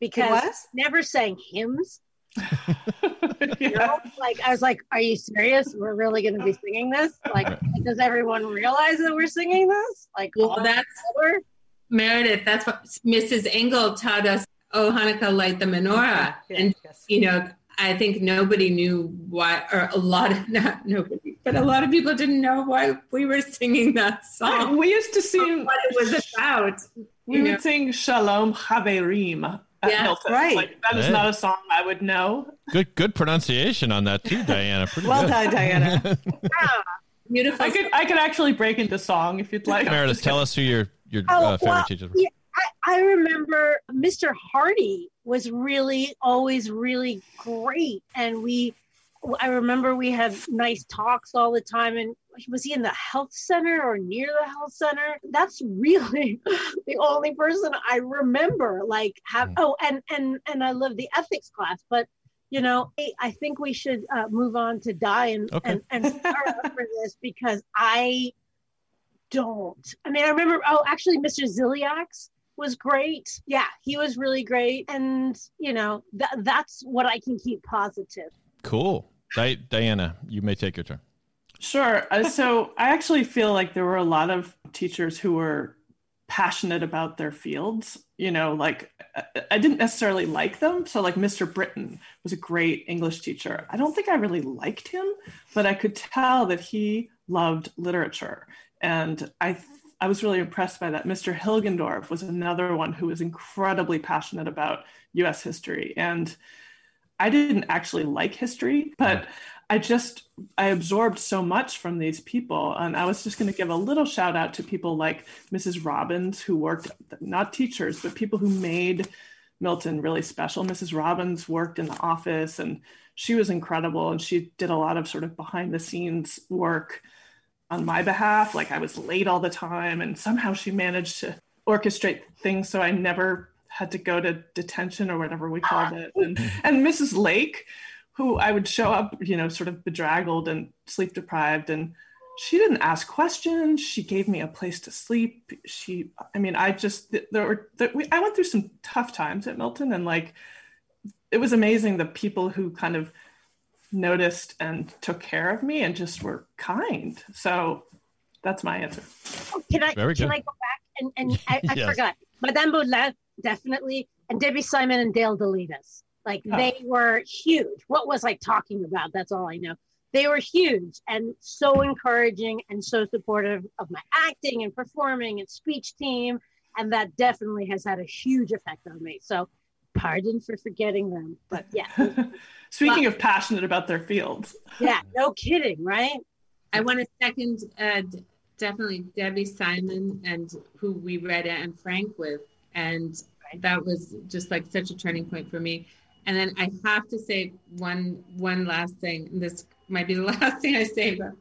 because never sang hymns you know, like I was like, "Are you serious? We're really going to be singing this? Like, does everyone realize that we're singing this? Like, well, that's together? Meredith. That's what Mrs. Engel taught us. Oh, Hanukkah, light the menorah, yes, and yes. you know, I think nobody knew why, or a lot of not nobody, but a lot of people didn't know why we were singing that song. We used to sing what it was about. We would know. sing Shalom Chaverim yeah, Hilton. Right. Like, that is not a song I would know. Good good pronunciation on that too, Diana. Pretty well good. done, Diana. Beautiful. I could I could actually break into song if you'd like. Meredith, tell us who your your oh, uh, favorite well, teacher was. Yeah, I, I remember Mr. Hardy was really always really great, and we I remember we had nice talks all the time, and was he in the health center or near the health center? That's really the only person I remember. Like have mm. oh, and and and I love the ethics class, but you know, I think we should uh, move on to die and okay. and, and start up for this because I don't. I mean, I remember. Oh, actually, Mr. Ziliaks was great. Yeah, he was really great, and you know, th- that's what I can keep positive. Cool, Di- Diana, you may take your turn. Sure. Uh, so I actually feel like there were a lot of teachers who were passionate about their fields. You know, like I didn't necessarily like them. So, like Mr. Britton was a great English teacher. I don't think I really liked him, but I could tell that he loved literature. And I, I was really impressed by that. Mr. Hilgendorf was another one who was incredibly passionate about US history. And I didn't actually like history, but I just I absorbed so much from these people, and I was just going to give a little shout out to people like Mrs. Robbins, who worked not teachers, but people who made Milton really special. Mrs. Robbins worked in the office, and she was incredible, and she did a lot of sort of behind the scenes work on my behalf. Like I was late all the time, and somehow she managed to orchestrate things so I never had to go to detention or whatever we called ah. it. And, and Mrs. Lake who I would show up, you know, sort of bedraggled and sleep deprived. And she didn't ask questions. She gave me a place to sleep. She, I mean, I just, there were, there, we, I went through some tough times at Milton and like, it was amazing the people who kind of noticed and took care of me and just were kind. So that's my answer. Oh, can I, Very can good. I go back? And, and I, I yes. forgot. Madame Baudelaire, definitely. And Debbie Simon and Dale Delitas. Like oh. they were huge. What was I talking about? That's all I know. They were huge and so encouraging and so supportive of my acting and performing and speech team. And that definitely has had a huge effect on me. So pardon for forgetting them. But yeah. Speaking but, of passionate about their fields. yeah, no kidding, right? I want to second uh, definitely Debbie Simon and who we read Anne Frank with. And that was just like such a turning point for me. And then I have to say one one last thing. This might be the last thing I say, but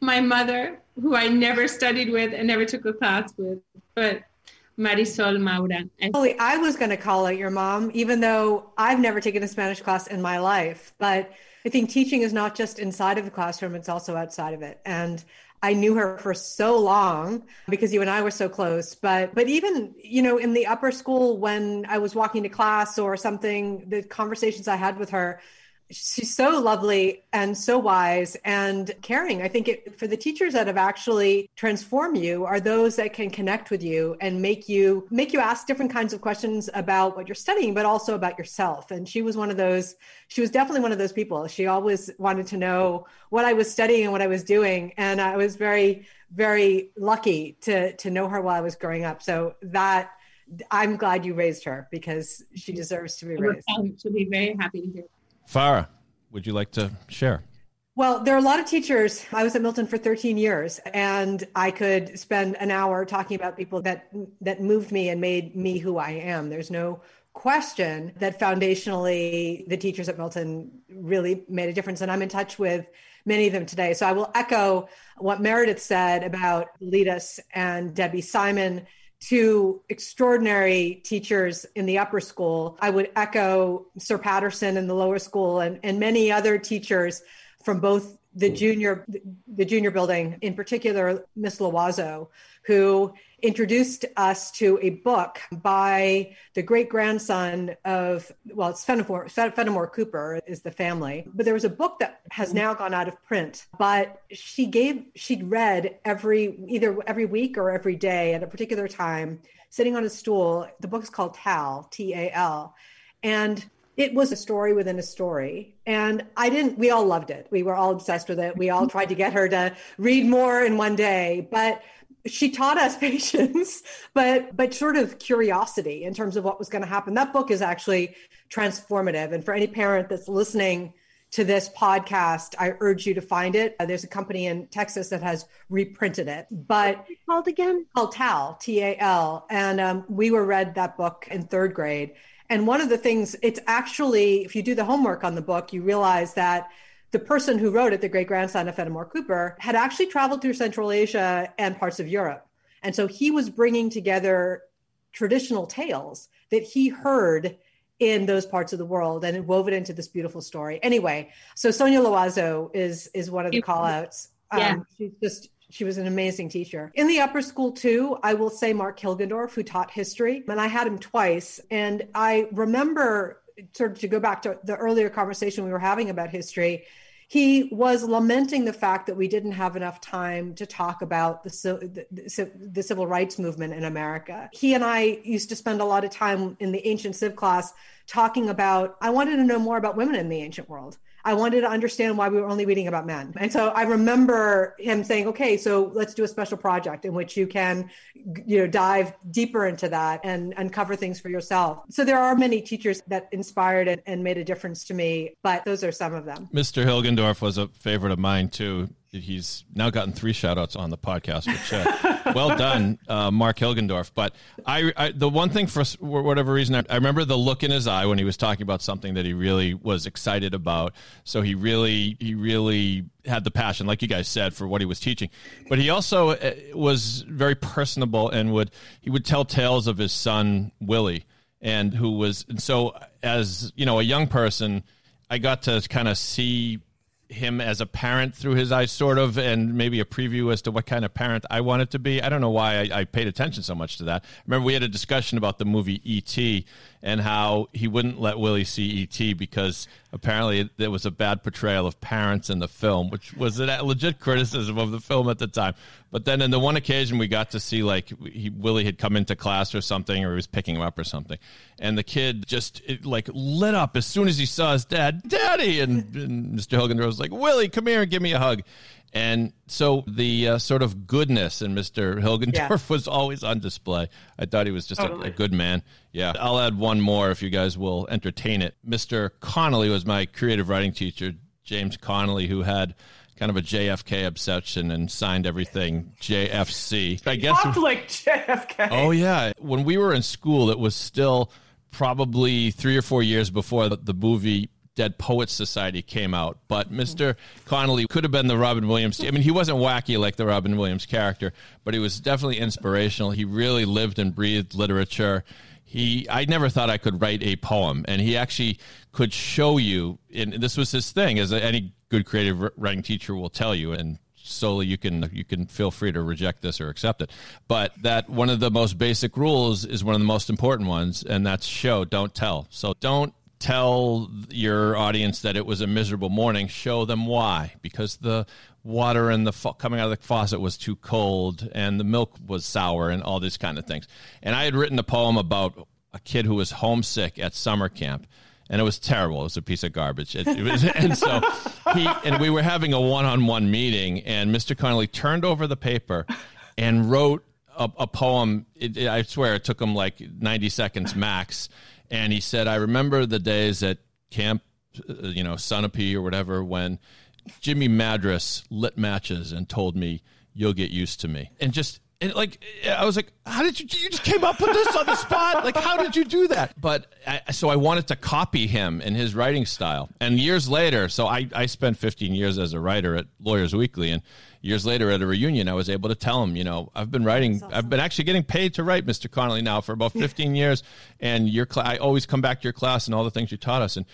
my mother, who I never studied with and never took a class with, but Marisol Maura. Holy, I was going to call out your mom, even though I've never taken a Spanish class in my life. But I think teaching is not just inside of the classroom, it's also outside of it. And I knew her for so long because you and I were so close. But but even you know in the upper school when I was walking to class or something, the conversations I had with her, she's so lovely and so wise and caring. I think it, for the teachers that have actually transformed you are those that can connect with you and make you make you ask different kinds of questions about what you're studying, but also about yourself. And she was one of those. She was definitely one of those people. She always wanted to know what I was studying and what I was doing, and I was very very lucky to to know her while I was growing up. So that. I'm glad you raised her because she deserves to be raised. Um, she'll be very happy to hear. Farah, would you like to share? Well, there are a lot of teachers. I was at Milton for 13 years and I could spend an hour talking about people that that moved me and made me who I am. There's no question that foundationally the teachers at Milton really made a difference and I'm in touch with many of them today. So I will echo what Meredith said about Letus and Debbie Simon two extraordinary teachers in the upper school. I would echo Sir Patterson in the lower school and, and many other teachers from both the hmm. junior the junior building, in particular Miss Loiseau, who introduced us to a book by the great grandson of well, it's Fenimore, Fenimore Cooper is the family, but there was a book that has now gone out of print. But she gave she'd read every either every week or every day at a particular time, sitting on a stool. The book's called Tal T A L, and it was a story within a story. And i didn't we all loved it. We were all obsessed with it. We all tried to get her to read more in one day. But she taught us patience but but sort of curiosity in terms of what was going to happen. That book is actually transformative. And for any parent that's listening to this podcast i urge you to find it. Uh, there's a company in texas that has reprinted it but called again? Called tal t-a-l and um, we were read that book in third grade. And one of the things it's actually if you do the homework on the book you realize that the person who wrote it, the great grandson of Fenimore Cooper, had actually traveled through Central Asia and parts of Europe. And so he was bringing together traditional tales that he heard in those parts of the world and wove it into this beautiful story. Anyway, so Sonia Loiseau is is one of the call outs. Yeah. Um, she's just she was an amazing teacher. In the upper school too, I will say Mark Hilgendorf, who taught history, and I had him twice. And I remember sort of to go back to the earlier conversation we were having about history, he was lamenting the fact that we didn't have enough time to talk about the, the, the, civil rights movement in America. He and I used to spend a lot of time in the ancient civ class talking about, I wanted to know more about women in the ancient world. I wanted to understand why we were only reading about men. And so I remember him saying, okay, so let's do a special project in which you can, you know, dive deeper into that and uncover things for yourself. So there are many teachers that inspired and, and made a difference to me, but those are some of them. Mr. Hilgendorf was a favorite of mine too he's now gotten three shout outs on the podcast which uh, well done uh, mark hilgendorf. But I, I, the one thing for whatever reason I, I, remember the look in his eye when he was talking about something that he really was excited about. So he really he really had the passion like you guys said for what he was teaching. But he also uh, was very personable and would he would tell tales of his son willie and who was and so as you know a young person i got to kind of see him as a parent through his eyes, sort of, and maybe a preview as to what kind of parent I wanted to be. I don't know why I, I paid attention so much to that. Remember, we had a discussion about the movie E.T. and how he wouldn't let Willie see E.T. because apparently there was a bad portrayal of parents in the film, which was a legit criticism of the film at the time. But then, in the one occasion we got to see, like he, Willie had come into class or something, or he was picking him up or something, and the kid just it, like lit up as soon as he saw his dad, "Daddy!" and, and Mr. Hilgendorf was like, "Willie, come here and give me a hug." And so the uh, sort of goodness in Mr. Hilgendorf yeah. was always on display. I thought he was just totally. a, a, good man. Yeah. I'll add one more if you guys will entertain it. Mr. Connolly was my creative writing teacher, James Connolly, who had kind of a JFK obsession and signed everything JFC. I guess Talked like JFK. Oh yeah, when we were in school, it was still probably three or four years before the, the movie Dead Poets Society came out. But Mr. Connolly could have been the Robin Williams. I mean, he wasn't wacky like the Robin Williams character, but he was definitely inspirational. He really lived and breathed literature. He, I never thought I could write a poem, and he actually could show you. And this was his thing, as any good creative writing teacher will tell you. And Soli you can you can feel free to reject this or accept it but that one of the most basic rules is one of the most important ones and that's show don't tell so don't tell your audience that it was a miserable morning, show them why. Because the water and the coming out of the faucet was too cold, and the milk was sour, and all these kind of things. And I had written a poem about a kid who was homesick at summer camp. And it was terrible. It was a piece of garbage. It, it was, and so he and we were having a one-on-one meeting, and Mr. Connolly turned over the paper and wrote a, a poem. It, I swear it took him like 90 seconds max and he said, I remember the days at Camp, uh, you know, Sunapee or whatever, when Jimmy Madras lit matches and told me, You'll get used to me. And just, and like, I was like, How did you, you just came up with this on the spot? Like, how did you do that? But I, so I wanted to copy him in his writing style. And years later, so I, I spent 15 years as a writer at Lawyers Weekly. And years later at a reunion, I was able to tell him, you know, I've been writing, awesome. I've been actually getting paid to write Mr. Connolly now for about 15 years. And your cl- I always come back to your class and all the things you taught us. And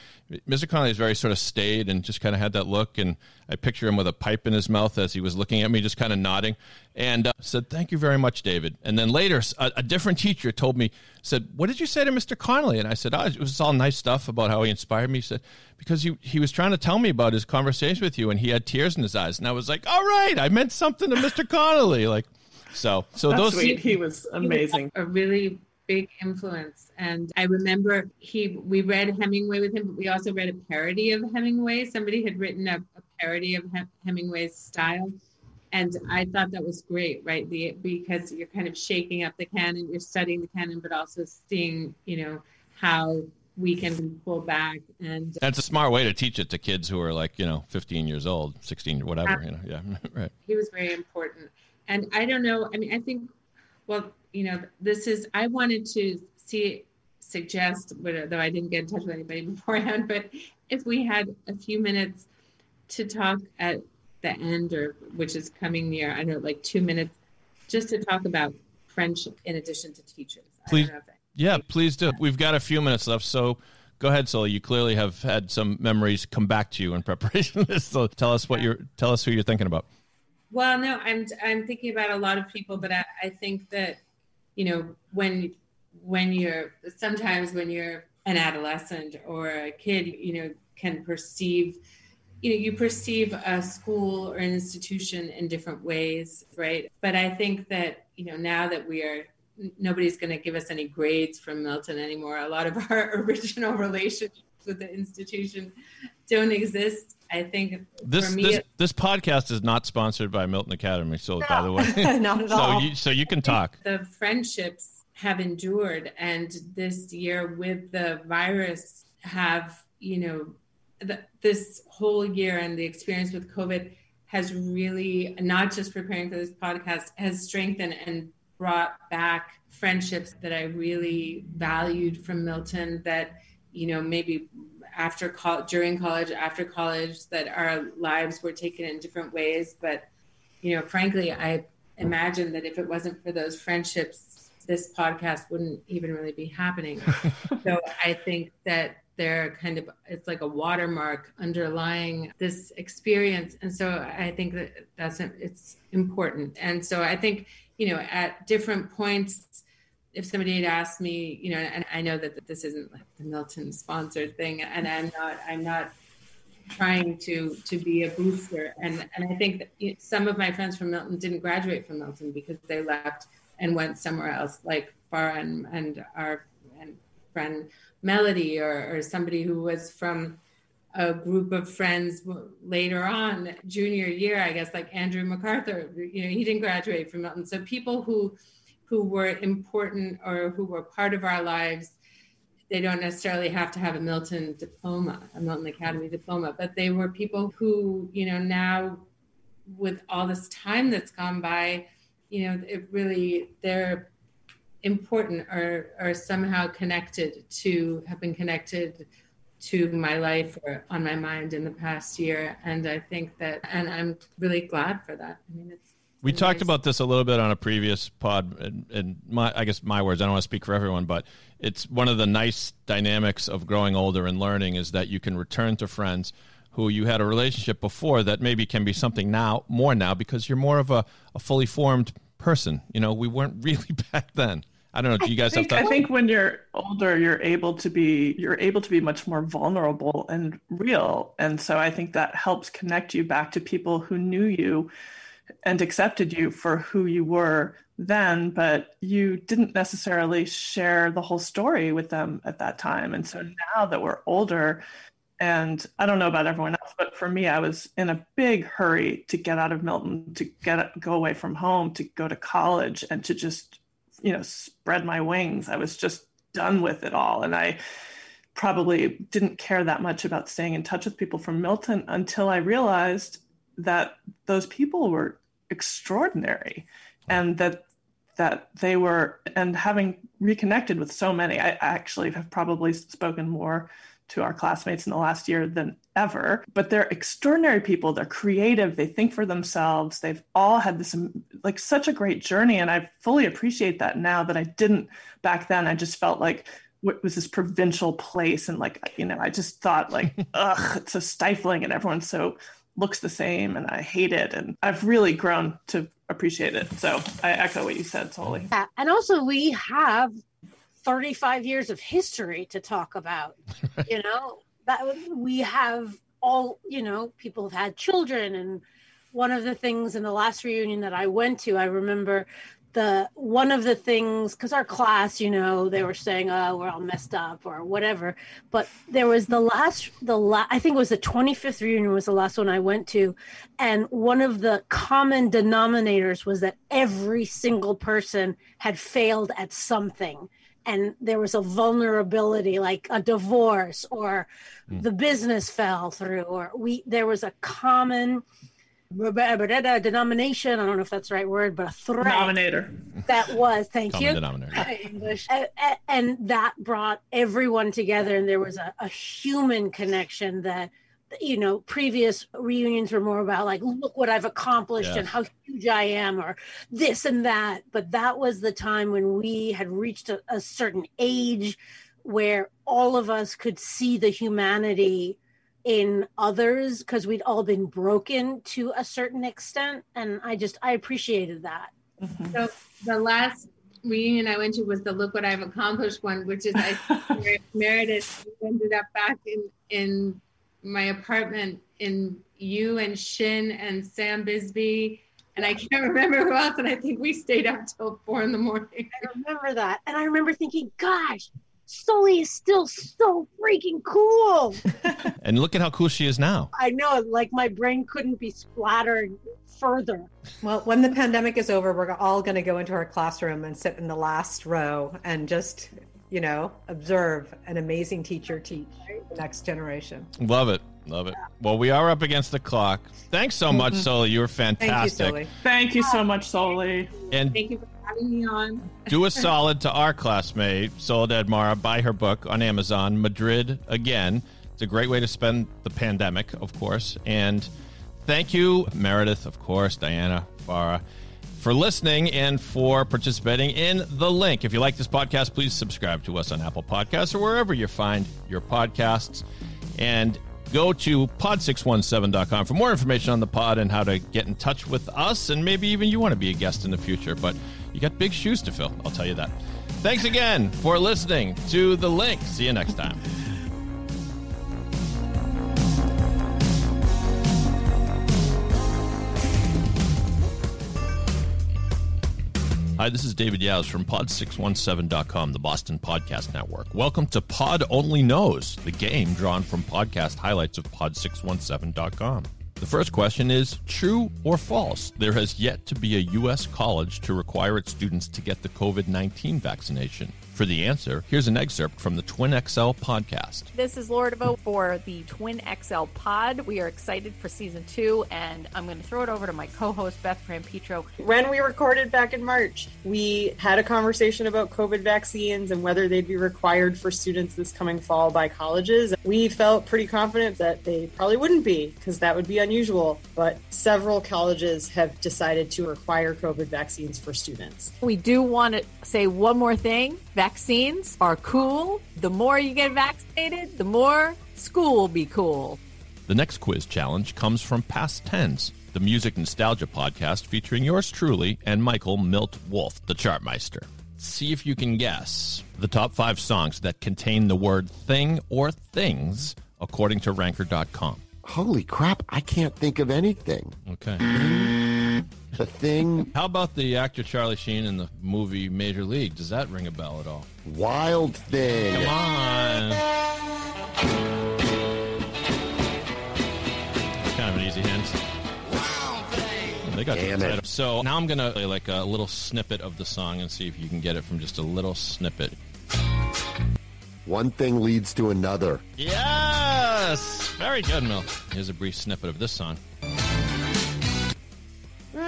Mr. Connolly is very sort of staid and just kind of had that look. And I picture him with a pipe in his mouth as he was looking at me, just kind of nodding and uh, said, thank you very much, David. And then later, a, a, different teacher told me, said, what did you say to Mr. Connolly? And I said, oh, it was all nice stuff about how he inspired me. He said, because he, he was trying to tell me about his conversation with you and he had tears in his eyes. And I was like, all right, I meant something to Mr. Connolly. Like, so, so That's those, sweet. he was amazing. a really big influence. And I remember he, we read Hemingway with him, but we also read a parody of Hemingway. Somebody had written a, a parody of Hemingway's style. And I thought that was great, right? The, because you're kind of shaking up the canon, you're studying the canon, but also seeing, you know, how we can pull back and uh, that's a smart way to teach it to kids who are like you know 15 years old 16 whatever you know yeah right he was very important and i don't know i mean i think well you know this is i wanted to see suggest uh, though i didn't get in touch with anybody beforehand but if we had a few minutes to talk at the end or which is coming near i know like two minutes just to talk about friendship in addition to teachers please yeah, please do. We've got a few minutes left, so go ahead, Sully. You clearly have had some memories come back to you in preparation. so tell us what you're tell us who you're thinking about. Well, no, I'm I'm thinking about a lot of people, but I, I think that you know when when you're sometimes when you're an adolescent or a kid, you know, can perceive you know you perceive a school or an institution in different ways right but i think that you know now that we are nobody's going to give us any grades from Milton anymore. A lot of our original relationships with the institution don't exist. I think this me, this, this podcast is not sponsored by Milton Academy. So no, by the way, not at so all. You, so you can talk. The friendships have endured, and this year with the virus, have you know, the, this whole year and the experience with COVID has really not just preparing for this podcast has strengthened and brought back friendships that I really valued from Milton that, you know, maybe after college, during college, after college, that our lives were taken in different ways. But, you know, frankly, I imagine that if it wasn't for those friendships, this podcast wouldn't even really be happening. so I think that they're kind of it's like a watermark underlying this experience. And so i think that that's it's important. And so i think you know, at different points, if somebody had asked me, you know, and I know that this isn't like the Milton sponsored thing, and I'm not, I'm not trying to to be a booster, and and I think some of my friends from Milton didn't graduate from Milton because they left and went somewhere else, like Farah and, and our and friend Melody, or or somebody who was from a group of friends later on junior year i guess like andrew macarthur you know he didn't graduate from milton. So people who who were important or who were part of our lives they don't necessarily have to have a milton diploma a milton academy diploma but they were people who you know now with all this time that's gone by you know it really they're important or or somehow connected to have been connected to my life or on my mind in the past year. And I think that, and I'm really glad for that. I mean, it's we talked about this a little bit on a previous pod, and, and my, I guess my words. I don't want to speak for everyone, but it's one of the nice dynamics of growing older and learning is that you can return to friends who you had a relationship before that maybe can be something now more now because you're more of a, a fully formed person. You know, we weren't really back then. I don't know. Do you guys I think, have I think when you're older, you're able to be you're able to be much more vulnerable and real, and so I think that helps connect you back to people who knew you and accepted you for who you were then, but you didn't necessarily share the whole story with them at that time. And so now that we're older, and I don't know about everyone else, but for me, I was in a big hurry to get out of Milton, to get go away from home, to go to college, and to just you know spread my wings. I was just done with it all. And i probably didn't care that much about staying in touch with people from milton until i realized that those people were extraordinary and that that they were and having reconnected with so many i actually have probably spoken more to our classmates in the last year than ever. But they're extraordinary people. They're creative. They think for themselves. They've all had this like such a great journey. And I fully appreciate that now that I didn't back then. I just felt like what was this provincial place. And like, you know, I just thought like, ugh, it's so stifling and everyone so looks the same and I hate it. And I've really grown to appreciate it. So I echo what you said, totally. Yeah. And also we have 35 years of history to talk about you know? That we have all you know people have had children and one of the things in the last reunion that i went to i remember the one of the things because our class you know they were saying oh we're all messed up or whatever. But there was the last the last i think it was the 25th reunion was the last one i went to and one of the common denominators was that every single person had failed at something and there was a vulnerability like a divorce or mm. the business fell through or we there was a common denomination i don't know if that's the right word but a threat denominator that was thank Common you denominator. english and, and, that brought everyone together and there was a, a human connection that you know previous reunions were more about like look what i've accomplished Yes. and how huge i am or this and that. But that was the time when we had reached a, a certain age where all of us could see the humanity in others because we'd all been broken to a certain extent. And i just i appreciated that. Mm-hmm. So the last reunion I went to was the Look What I've Accomplished one, which is I Mer- Meredith ended up back in in my apartment in you and Shin and Sam Bisbee. And I can't remember who else, and I think we stayed up till four in the morning. i remember that and i remember thinking gosh Sully is still so freaking cool. And look at how cool she is now. I know, like my brain couldn't be splattered further. Well, when the pandemic is over, we're all going to go into our classroom and sit in the last row and just, you know, observe an amazing teacher teach the next generation. Love it. Love it. Well, we are up against the clock. Thanks so much, mm-hmm. Sully. You were fantastic. Thank you, fantastic. Thank you so much, Soli. and Thank you for having me on. do a solid to our classmate, Soledad Maura. Buy her book on Amazon, Madrid Again. It's a great way to spend the pandemic, of course. And thank you, Meredith, of course, Diana, Farah, for listening and for participating in the link. If you like this podcast, please subscribe to us on Apple Podcasts or wherever you find your podcasts. And go to pod617.com for more information on the pod and how to get in touch with us. And maybe even you want to be a guest in the future, but you got big shoes to fill. I'll tell you that. Thanks again for listening to The Link. See you next time. Hi, this is David Yaz from Pod617.com, the Boston Podcast Network. Welcome to Pod Only Knows, the game drawn from podcast highlights of Pod617.com. The first question is true or false? There has yet to be a U.S. college to require its students to get the COVID 19 vaccination. For the answer, here's an excerpt from the Twin XL podcast. This is Laura DeVoe for the Twin XL pod. We are excited for season two, and I'm going to throw it over to my co host, Beth Prampetro. When we recorded back in March, we had a conversation about COVID vaccines and whether they'd be required for students this coming fall by colleges. We felt pretty confident that they probably wouldn't be because that would be unusual, but several colleges have decided to require COVID vaccines for students. We do want to say one more thing vaccines are cool. The more you get vaccinated, the more school will be cool. The next quiz challenge comes from Past Tense, the music nostalgia podcast featuring yours truly and Michael Milt Wolf, the Chartmeister. See if you can guess the top five songs that contain the word thing or things according to ranker.com. Holy crap, I can't think of anything. Okay. The thing, How about the actor Charlie Sheen in the movie Major League? Does that ring a bell at all? wild thing. Come on. Kind of an easy hint. They got Damn the it. So now I'm gonna play like a little snippet of the song and see if you can get it from just a little snippet. One thing leads to another. Yes, very good, Mill. Here's a brief snippet of this song.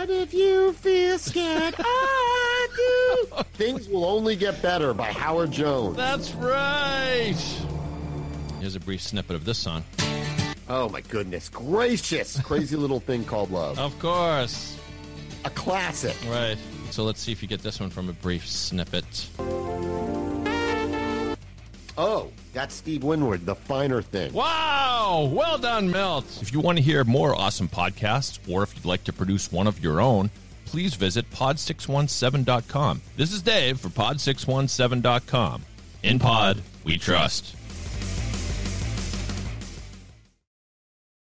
But if you feel scared, I do. Things will only get better by Howard Jones. That's right. Here's a brief snippet of this song. Oh my goodness gracious. Crazy little thing called love. Of course. A classic. Right. So let's see if you get this one from a brief snippet. Oh, that's Steve Winwood, the finer thing. Wow! Well done, Milt. If you want to hear more awesome podcasts, or if you'd like to produce one of your own, please visit pod617.com. This is Dave for pod617.com. In pod, we trust.